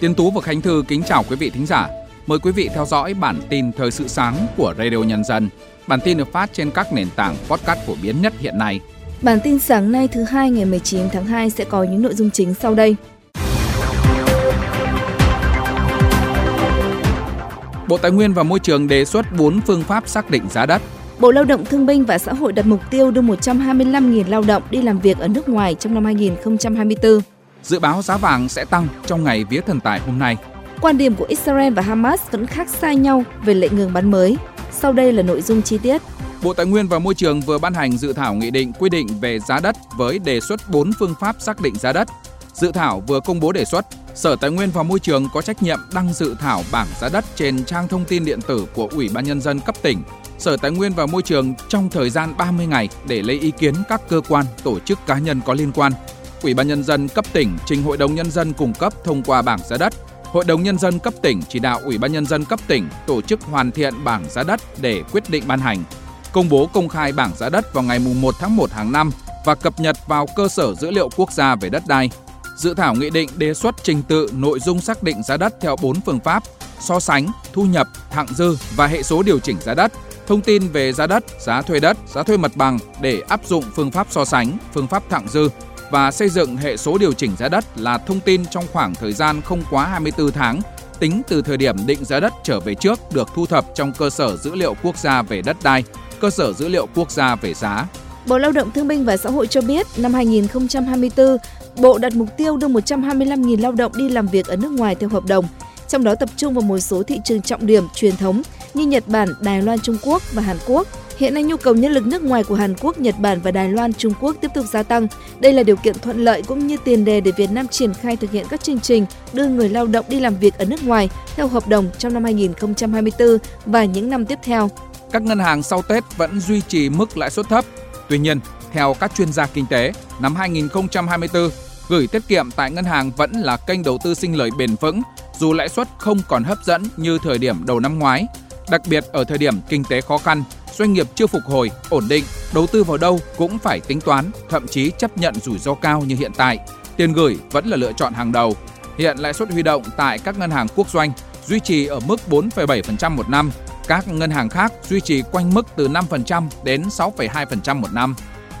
Tiến Tú và Khánh Thư kính chào quý vị thính giả. Mời quý vị theo dõi bản tin thời sự sáng của Radio Nhân dân. Bản tin được phát trên các nền tảng podcast phổ biến nhất hiện nay. Bản tin sáng nay thứ hai ngày 19 tháng 2 sẽ có những nội dung chính sau đây. Bộ Tài nguyên và Môi trường đề xuất 4 phương pháp xác định giá đất. Bộ Lao động Thương binh và Xã hội đặt mục tiêu đưa 125.000 lao động đi làm việc ở nước ngoài trong năm 2024. Dự báo giá vàng sẽ tăng trong ngày vía thần tài hôm nay. Quan điểm của Israel và Hamas vẫn khác xa nhau về lệnh ngừng bắn mới. Sau đây là nội dung chi tiết. Bộ Tài nguyên và Môi trường vừa ban hành dự thảo nghị định quy định về giá đất với đề xuất 4 phương pháp xác định giá đất. Dự thảo vừa công bố đề xuất, Sở Tài nguyên và Môi trường có trách nhiệm đăng dự thảo bảng giá đất trên trang thông tin điện tử của Ủy ban Nhân dân cấp tỉnh. Sở Tài nguyên và Môi trường trong thời gian 30 ngày để lấy ý kiến các cơ quan, tổ chức cá nhân có liên quan. Ủy ban Nhân dân cấp tỉnh trình Hội đồng Nhân dân cung cấp thông qua bảng giá đất. Hội đồng Nhân dân cấp tỉnh chỉ đạo Ủy ban Nhân dân cấp tỉnh tổ chức hoàn thiện bảng giá đất để quyết định ban hành. Công bố công khai bảng giá đất vào ngày 1 tháng 1 hàng năm và cập nhật vào cơ sở dữ liệu quốc gia về đất đai. Dự thảo nghị định đề xuất trình tự nội dung xác định giá đất theo 4 phương pháp: so sánh, thu nhập, thặng dư và hệ số điều chỉnh giá đất, thông tin về giá đất, giá thuê đất, giá thuê mặt bằng để áp dụng phương pháp so sánh, phương pháp thặng dư và xây dựng hệ số điều chỉnh giá đất là thông tin trong khoảng thời gian không quá 24 tháng tính từ thời điểm định giá đất trở về trước được thu thập trong cơ sở dữ liệu quốc gia về đất đai, cơ sở dữ liệu quốc gia về giá. Bộ Lao động Thương binh và Xã hội cho biết năm 2024, Bộ đặt mục tiêu đưa 125.000 lao động đi làm việc ở nước ngoài theo hợp đồng, trong đó tập trung vào một số thị trường trọng điểm truyền thống như Nhật Bản, Đài Loan, Trung Quốc và Hàn Quốc. Hiện nay nhu cầu nhân lực nước ngoài của Hàn Quốc, Nhật Bản và Đài Loan, Trung Quốc tiếp tục gia tăng. Đây là điều kiện thuận lợi cũng như tiền đề để Việt Nam triển khai thực hiện các chương trình đưa người lao động đi làm việc ở nước ngoài theo hợp đồng trong năm 2024 và những năm tiếp theo. Các ngân hàng sau Tết vẫn duy trì mức lãi suất thấp. Tuy nhiên, theo các chuyên gia kinh tế, năm 2024, gửi tiết kiệm tại ngân hàng vẫn là kênh đầu tư sinh lời bền vững, dù lãi suất không còn hấp dẫn như thời điểm đầu năm ngoái. Đặc biệt ở thời điểm kinh tế khó khăn, doanh nghiệp chưa phục hồi, ổn định, đầu tư vào đâu cũng phải tính toán, thậm chí chấp nhận rủi ro cao như hiện tại. Tiền gửi vẫn là lựa chọn hàng đầu. Hiện lãi suất huy động tại các ngân hàng quốc doanh duy trì ở mức 4,7% một năm, các ngân hàng khác duy trì quanh mức từ 5% đến 6,2% một năm.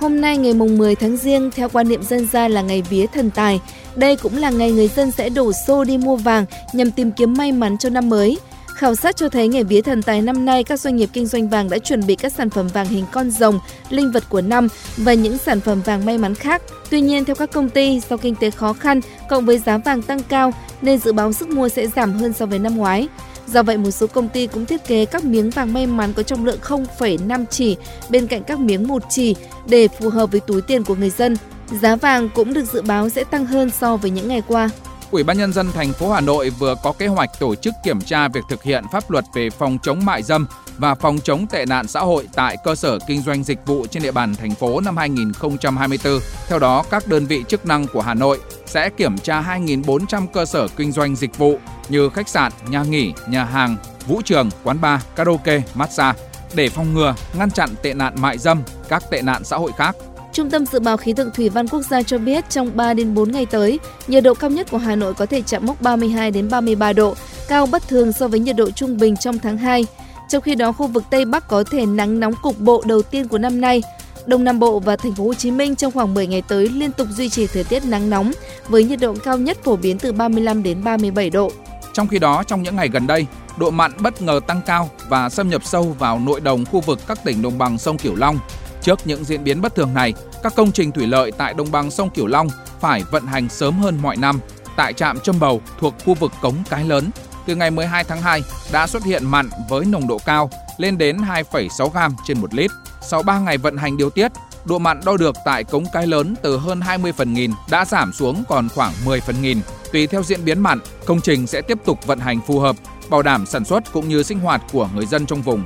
Hôm nay ngày mùng 10 tháng Giêng theo quan niệm dân gian là ngày vía thần tài. Đây cũng là ngày người dân sẽ đổ xô đi mua vàng nhằm tìm kiếm may mắn cho năm mới. Khảo sát cho thấy ngày vía thần tài năm nay các doanh nghiệp kinh doanh vàng đã chuẩn bị các sản phẩm vàng hình con rồng, linh vật của năm và những sản phẩm vàng may mắn khác. Tuy nhiên theo các công ty, do kinh tế khó khăn cộng với giá vàng tăng cao nên dự báo sức mua sẽ giảm hơn so với năm ngoái. Do vậy, một số công ty cũng thiết kế các miếng vàng may mắn có trọng lượng 0,5 chỉ bên cạnh các miếng 1 chỉ để phù hợp với túi tiền của người dân. Giá vàng cũng được dự báo sẽ tăng hơn so với những ngày qua. Ủy ban nhân dân thành phố Hà Nội vừa có kế hoạch tổ chức kiểm tra việc thực hiện pháp luật về phòng chống mại dâm và phòng chống tệ nạn xã hội tại cơ sở kinh doanh dịch vụ trên địa bàn thành phố năm 2024. Theo đó, các đơn vị chức năng của Hà Nội sẽ kiểm tra 2.400 cơ sở kinh doanh dịch vụ như khách sạn, nhà nghỉ, nhà hàng, vũ trường, quán bar, karaoke, massage để phòng ngừa, ngăn chặn tệ nạn mại dâm, các tệ nạn xã hội khác. Trung tâm Dự báo Khí tượng Thủy văn Quốc gia cho biết trong 3 đến 4 ngày tới, nhiệt độ cao nhất của Hà Nội có thể chạm mốc 32 đến 33 độ, cao bất thường so với nhiệt độ trung bình trong tháng 2. Trong khi đó, khu vực Tây Bắc có thể nắng nóng cục bộ đầu tiên của năm nay. Đông Nam Bộ và thành phố Hồ Chí Minh trong khoảng 10 ngày tới liên tục duy trì thời tiết nắng nóng với nhiệt độ cao nhất phổ biến từ 35 đến 37 độ. Trong khi đó, trong những ngày gần đây, độ mặn bất ngờ tăng cao và xâm nhập sâu vào nội đồng khu vực các tỉnh đồng bằng sông Cửu Long. Trước những diễn biến bất thường này, các công trình thủy lợi tại đồng bằng sông kiểu Long phải vận hành sớm hơn mọi năm. Tại trạm Trâm Bầu thuộc khu vực Cống Cái Lớn, từ ngày 12 tháng 2 đã xuất hiện mặn với nồng độ cao lên đến 2,6 gram trên 1 lít. Sau 3 ngày vận hành điều tiết, độ mặn đo được tại cống cái lớn từ hơn 20 phần nghìn đã giảm xuống còn khoảng 10 phần nghìn. Tùy theo diễn biến mặn, công trình sẽ tiếp tục vận hành phù hợp, bảo đảm sản xuất cũng như sinh hoạt của người dân trong vùng.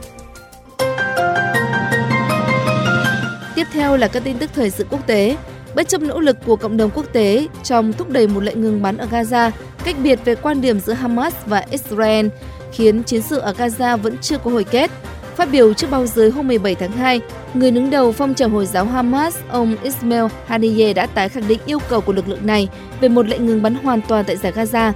Tiếp theo là các tin tức thời sự quốc tế. Bất chấp nỗ lực của cộng đồng quốc tế trong thúc đẩy một lệnh ngừng bắn ở Gaza, cách biệt về quan điểm giữa Hamas và Israel khiến chiến sự ở Gaza vẫn chưa có hồi kết. Phát biểu trước báo giới hôm 17 tháng 2, người đứng đầu phong trào Hồi giáo Hamas, ông Ismail Haniyeh đã tái khẳng định yêu cầu của lực lượng này về một lệnh ngừng bắn hoàn toàn tại giải Gaza.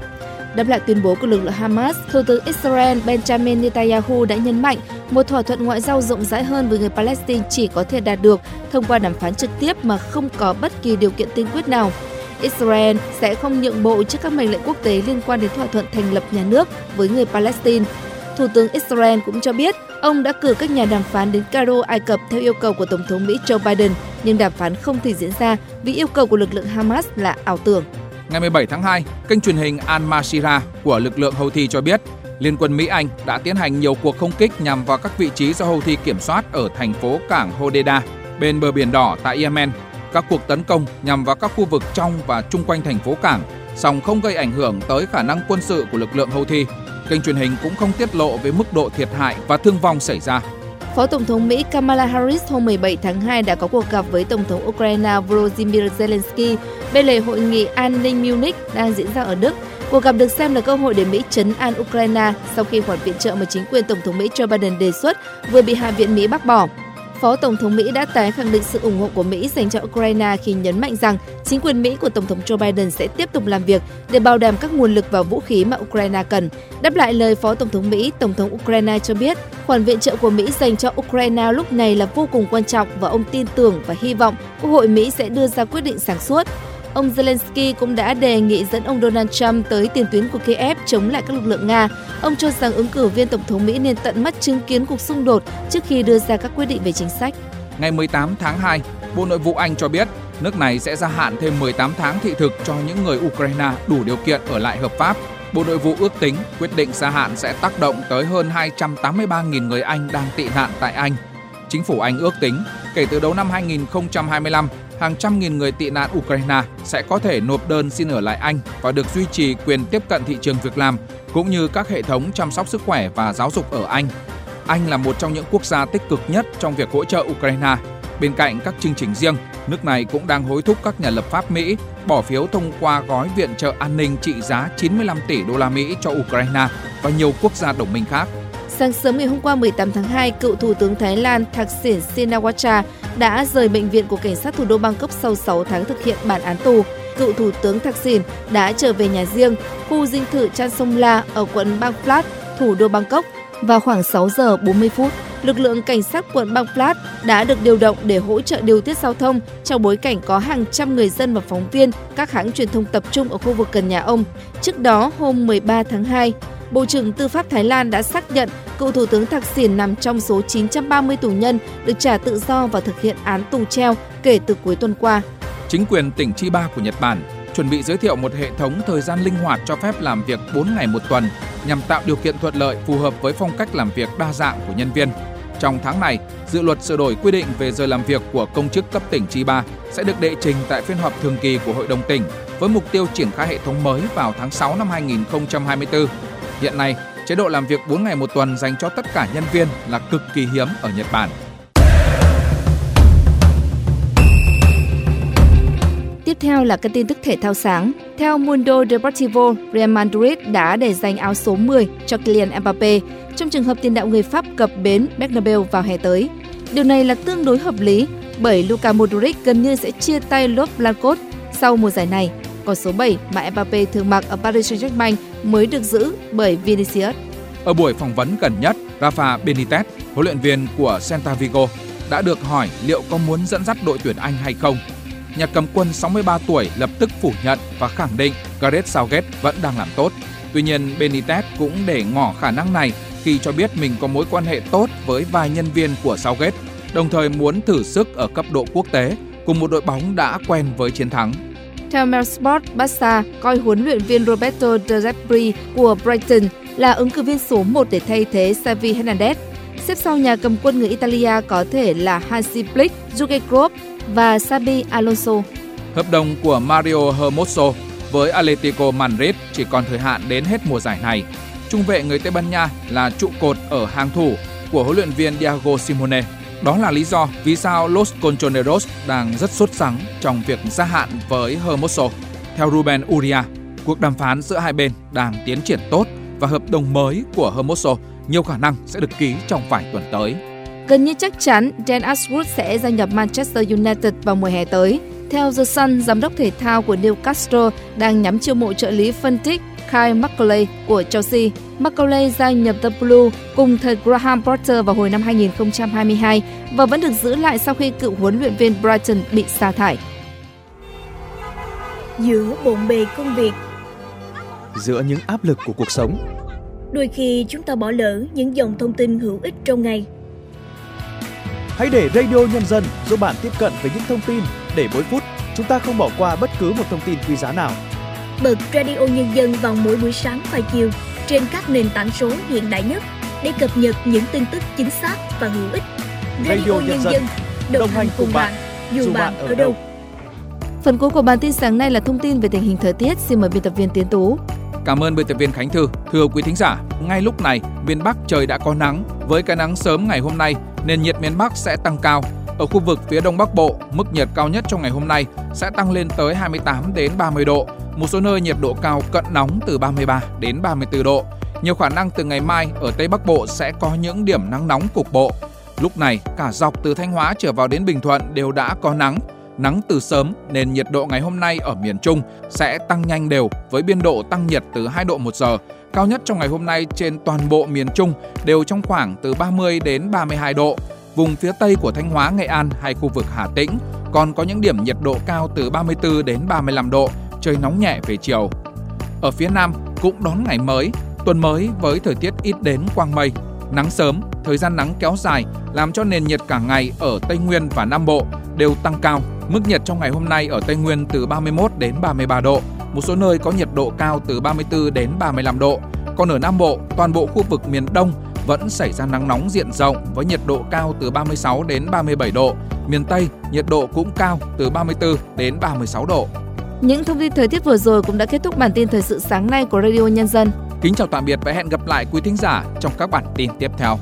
Đáp lại tuyên bố của lực lượng Hamas, Thủ tướng Israel Benjamin Netanyahu đã nhấn mạnh một thỏa thuận ngoại giao rộng rãi hơn với người Palestine chỉ có thể đạt được thông qua đàm phán trực tiếp mà không có bất kỳ điều kiện tiên quyết nào. Israel sẽ không nhượng bộ trước các mệnh lệnh quốc tế liên quan đến thỏa thuận thành lập nhà nước với người Palestine. Thủ tướng Israel cũng cho biết ông đã cử các nhà đàm phán đến Cairo, Ai Cập theo yêu cầu của Tổng thống Mỹ Joe Biden, nhưng đàm phán không thể diễn ra vì yêu cầu của lực lượng Hamas là ảo tưởng. Ngày 17 tháng 2, kênh truyền hình Al Masira của lực lượng Houthi cho biết Liên quân Mỹ-Anh đã tiến hành nhiều cuộc không kích nhằm vào các vị trí do Houthi kiểm soát ở thành phố cảng Hodeidah bên bờ biển đỏ tại Yemen. Các cuộc tấn công nhằm vào các khu vực trong và chung quanh thành phố cảng, song không gây ảnh hưởng tới khả năng quân sự của lực lượng Houthi. Kênh truyền hình cũng không tiết lộ về mức độ thiệt hại và thương vong xảy ra. Phó Tổng thống Mỹ Kamala Harris hôm 17 tháng 2 đã có cuộc gặp với Tổng thống Ukraine Volodymyr Zelensky bên lề hội nghị an ninh Munich đang diễn ra ở Đức. Cuộc gặp được xem là cơ hội để Mỹ chấn an Ukraine sau khi khoản viện trợ mà chính quyền Tổng thống Mỹ Joe Biden đề xuất vừa bị Hạ viện Mỹ bác bỏ. Phó Tổng thống Mỹ đã tái khẳng định sự ủng hộ của Mỹ dành cho Ukraine khi nhấn mạnh rằng chính quyền Mỹ của Tổng thống Joe Biden sẽ tiếp tục làm việc để bảo đảm các nguồn lực và vũ khí mà Ukraine cần. Đáp lại lời Phó Tổng thống Mỹ, Tổng thống Ukraine cho biết khoản viện trợ của Mỹ dành cho Ukraine lúc này là vô cùng quan trọng và ông tin tưởng và hy vọng Quốc hội Mỹ sẽ đưa ra quyết định sáng suốt. Ông Zelensky cũng đã đề nghị dẫn ông Donald Trump tới tiền tuyến của Kiev chống lại các lực lượng Nga. Ông cho rằng ứng cử viên Tổng thống Mỹ nên tận mắt chứng kiến cuộc xung đột trước khi đưa ra các quyết định về chính sách. Ngày 18 tháng 2, Bộ Nội vụ Anh cho biết nước này sẽ gia hạn thêm 18 tháng thị thực cho những người Ukraine đủ điều kiện ở lại hợp pháp. Bộ Nội vụ ước tính quyết định gia hạn sẽ tác động tới hơn 283.000 người Anh đang tị nạn tại Anh. Chính phủ Anh ước tính kể từ đầu năm 2025, hàng trăm nghìn người tị nạn Ukraine sẽ có thể nộp đơn xin ở lại Anh và được duy trì quyền tiếp cận thị trường việc làm cũng như các hệ thống chăm sóc sức khỏe và giáo dục ở Anh. Anh là một trong những quốc gia tích cực nhất trong việc hỗ trợ Ukraine. Bên cạnh các chương trình riêng, nước này cũng đang hối thúc các nhà lập pháp Mỹ bỏ phiếu thông qua gói viện trợ an ninh trị giá 95 tỷ đô la Mỹ cho Ukraine và nhiều quốc gia đồng minh khác. Sáng sớm ngày hôm qua 18 tháng 2, cựu Thủ tướng Thái Lan Thaksin Shinawatra đã rời bệnh viện của cảnh sát thủ đô Bangkok sau 6 tháng thực hiện bản án tù. Cựu Thủ tướng Thaksin đã trở về nhà riêng, khu dinh thự Chan Song La ở quận Bang Plat, thủ đô Bangkok vào khoảng 6 giờ 40 phút. Lực lượng cảnh sát quận Bang Plat đã được điều động để hỗ trợ điều tiết giao thông trong bối cảnh có hàng trăm người dân và phóng viên các hãng truyền thông tập trung ở khu vực gần nhà ông. Trước đó, hôm 13 tháng 2, Bộ trưởng Tư pháp Thái Lan đã xác nhận cựu Thủ tướng Thạc Sìn nằm trong số 930 tù nhân được trả tự do và thực hiện án tù treo kể từ cuối tuần qua. Chính quyền tỉnh Chiba của Nhật Bản chuẩn bị giới thiệu một hệ thống thời gian linh hoạt cho phép làm việc 4 ngày một tuần nhằm tạo điều kiện thuận lợi phù hợp với phong cách làm việc đa dạng của nhân viên. Trong tháng này, dự luật sửa đổi quy định về giờ làm việc của công chức cấp tỉnh Chiba sẽ được đệ trình tại phiên họp thường kỳ của Hội đồng tỉnh với mục tiêu triển khai hệ thống mới vào tháng 6 năm 2024 Hiện nay, chế độ làm việc 4 ngày một tuần dành cho tất cả nhân viên là cực kỳ hiếm ở Nhật Bản. Tiếp theo là các tin tức thể thao sáng. Theo Mundo Deportivo, Real Madrid đã để giành áo số 10 cho Kylian Mbappe trong trường hợp tiền đạo người Pháp cập bến Bernabeu vào hè tới. Điều này là tương đối hợp lý bởi Luka Modric gần như sẽ chia tay Los Blancos sau mùa giải này còn số 7 mà Mbappe thường mặc ở Paris Saint-Germain mới được giữ bởi Vinicius. Ở buổi phỏng vấn gần nhất, Rafa Benitez, huấn luyện viên của Celta Vigo, đã được hỏi liệu có muốn dẫn dắt đội tuyển Anh hay không. Nhà cầm quân 63 tuổi lập tức phủ nhận và khẳng định Gareth Southgate vẫn đang làm tốt. Tuy nhiên, Benitez cũng để ngỏ khả năng này khi cho biết mình có mối quan hệ tốt với vài nhân viên của Southgate, đồng thời muốn thử sức ở cấp độ quốc tế cùng một đội bóng đã quen với chiến thắng. Theo Melsport Barca coi huấn luyện viên Roberto De Zerbi của Brighton là ứng cử viên số 1 để thay thế Xavi Hernandez. Xếp sau nhà cầm quân người Italia có thể là Hansi Flick, Jurgen Klopp và Xabi Alonso. Hợp đồng của Mario Hermoso với Atletico Madrid chỉ còn thời hạn đến hết mùa giải này. Trung vệ người Tây Ban Nha là trụ cột ở hàng thủ của huấn luyện viên Diego Simone. Đó là lý do vì sao Los Colchoneros đang rất sốt sắng trong việc gia hạn với Hermoso. Theo Ruben Uria, cuộc đàm phán giữa hai bên đang tiến triển tốt và hợp đồng mới của Hermoso nhiều khả năng sẽ được ký trong vài tuần tới. Gần như chắc chắn Dan Ashwood sẽ gia nhập Manchester United vào mùa hè tới. Theo The Sun, giám đốc thể thao của Newcastle đang nhắm chiêu mộ trợ lý phân tích Kyle Macaulay của Chelsea. Macaulay gia nhập The Blue cùng thầy Graham Potter vào hồi năm 2022 và vẫn được giữ lại sau khi cựu huấn luyện viên Brighton bị sa thải. Giữa bộn bề công việc Giữa những áp lực của cuộc sống Đôi khi chúng ta bỏ lỡ những dòng thông tin hữu ích trong ngày. Hãy để Radio Nhân dân giúp bạn tiếp cận với những thông tin để mỗi phút chúng ta không bỏ qua bất cứ một thông tin quý giá nào. Bật Radio Nhân dân vào mỗi buổi sáng và chiều trên các nền tảng số hiện đại nhất để cập nhật những tin tức chính xác và hữu ích. Radio, Radio Nhân dân đồng hành cùng bạn, dù bạn ở đâu. Phần cuối của bản tin sáng nay là thông tin về tình hình thời tiết. Xin mời biên tập viên Tiến Tú. Cảm ơn biên tập viên Khánh Thư. Thưa quý thính giả, ngay lúc này miền Bắc trời đã có nắng. Với cái nắng sớm ngày hôm nay, nền nhiệt miền Bắc sẽ tăng cao. Ở khu vực phía Đông Bắc Bộ, mức nhiệt cao nhất trong ngày hôm nay sẽ tăng lên tới 28 đến 30 độ. Một số nơi nhiệt độ cao cận nóng từ 33 đến 34 độ. Nhiều khả năng từ ngày mai ở Tây Bắc Bộ sẽ có những điểm nắng nóng cục bộ. Lúc này, cả dọc từ Thanh Hóa trở vào đến Bình Thuận đều đã có nắng. Nắng từ sớm nên nhiệt độ ngày hôm nay ở miền Trung sẽ tăng nhanh đều với biên độ tăng nhiệt từ 2 độ một giờ. Cao nhất trong ngày hôm nay trên toàn bộ miền Trung đều trong khoảng từ 30 đến 32 độ. Vùng phía Tây của Thanh Hóa, Nghệ An hay khu vực Hà Tĩnh còn có những điểm nhiệt độ cao từ 34 đến 35 độ, trời nóng nhẹ về chiều. Ở phía Nam cũng đón ngày mới, tuần mới với thời tiết ít đến quang mây, nắng sớm, thời gian nắng kéo dài làm cho nền nhiệt cả ngày ở Tây Nguyên và Nam Bộ đều tăng cao. Mức nhiệt trong ngày hôm nay ở Tây Nguyên từ 31 đến 33 độ, một số nơi có nhiệt độ cao từ 34 đến 35 độ. Còn ở Nam Bộ, toàn bộ khu vực miền Đông vẫn xảy ra nắng nóng diện rộng với nhiệt độ cao từ 36 đến 37 độ. Miền Tây, nhiệt độ cũng cao từ 34 đến 36 độ. Những thông tin thời tiết vừa rồi cũng đã kết thúc bản tin thời sự sáng nay của Radio Nhân dân. Kính chào tạm biệt và hẹn gặp lại quý thính giả trong các bản tin tiếp theo.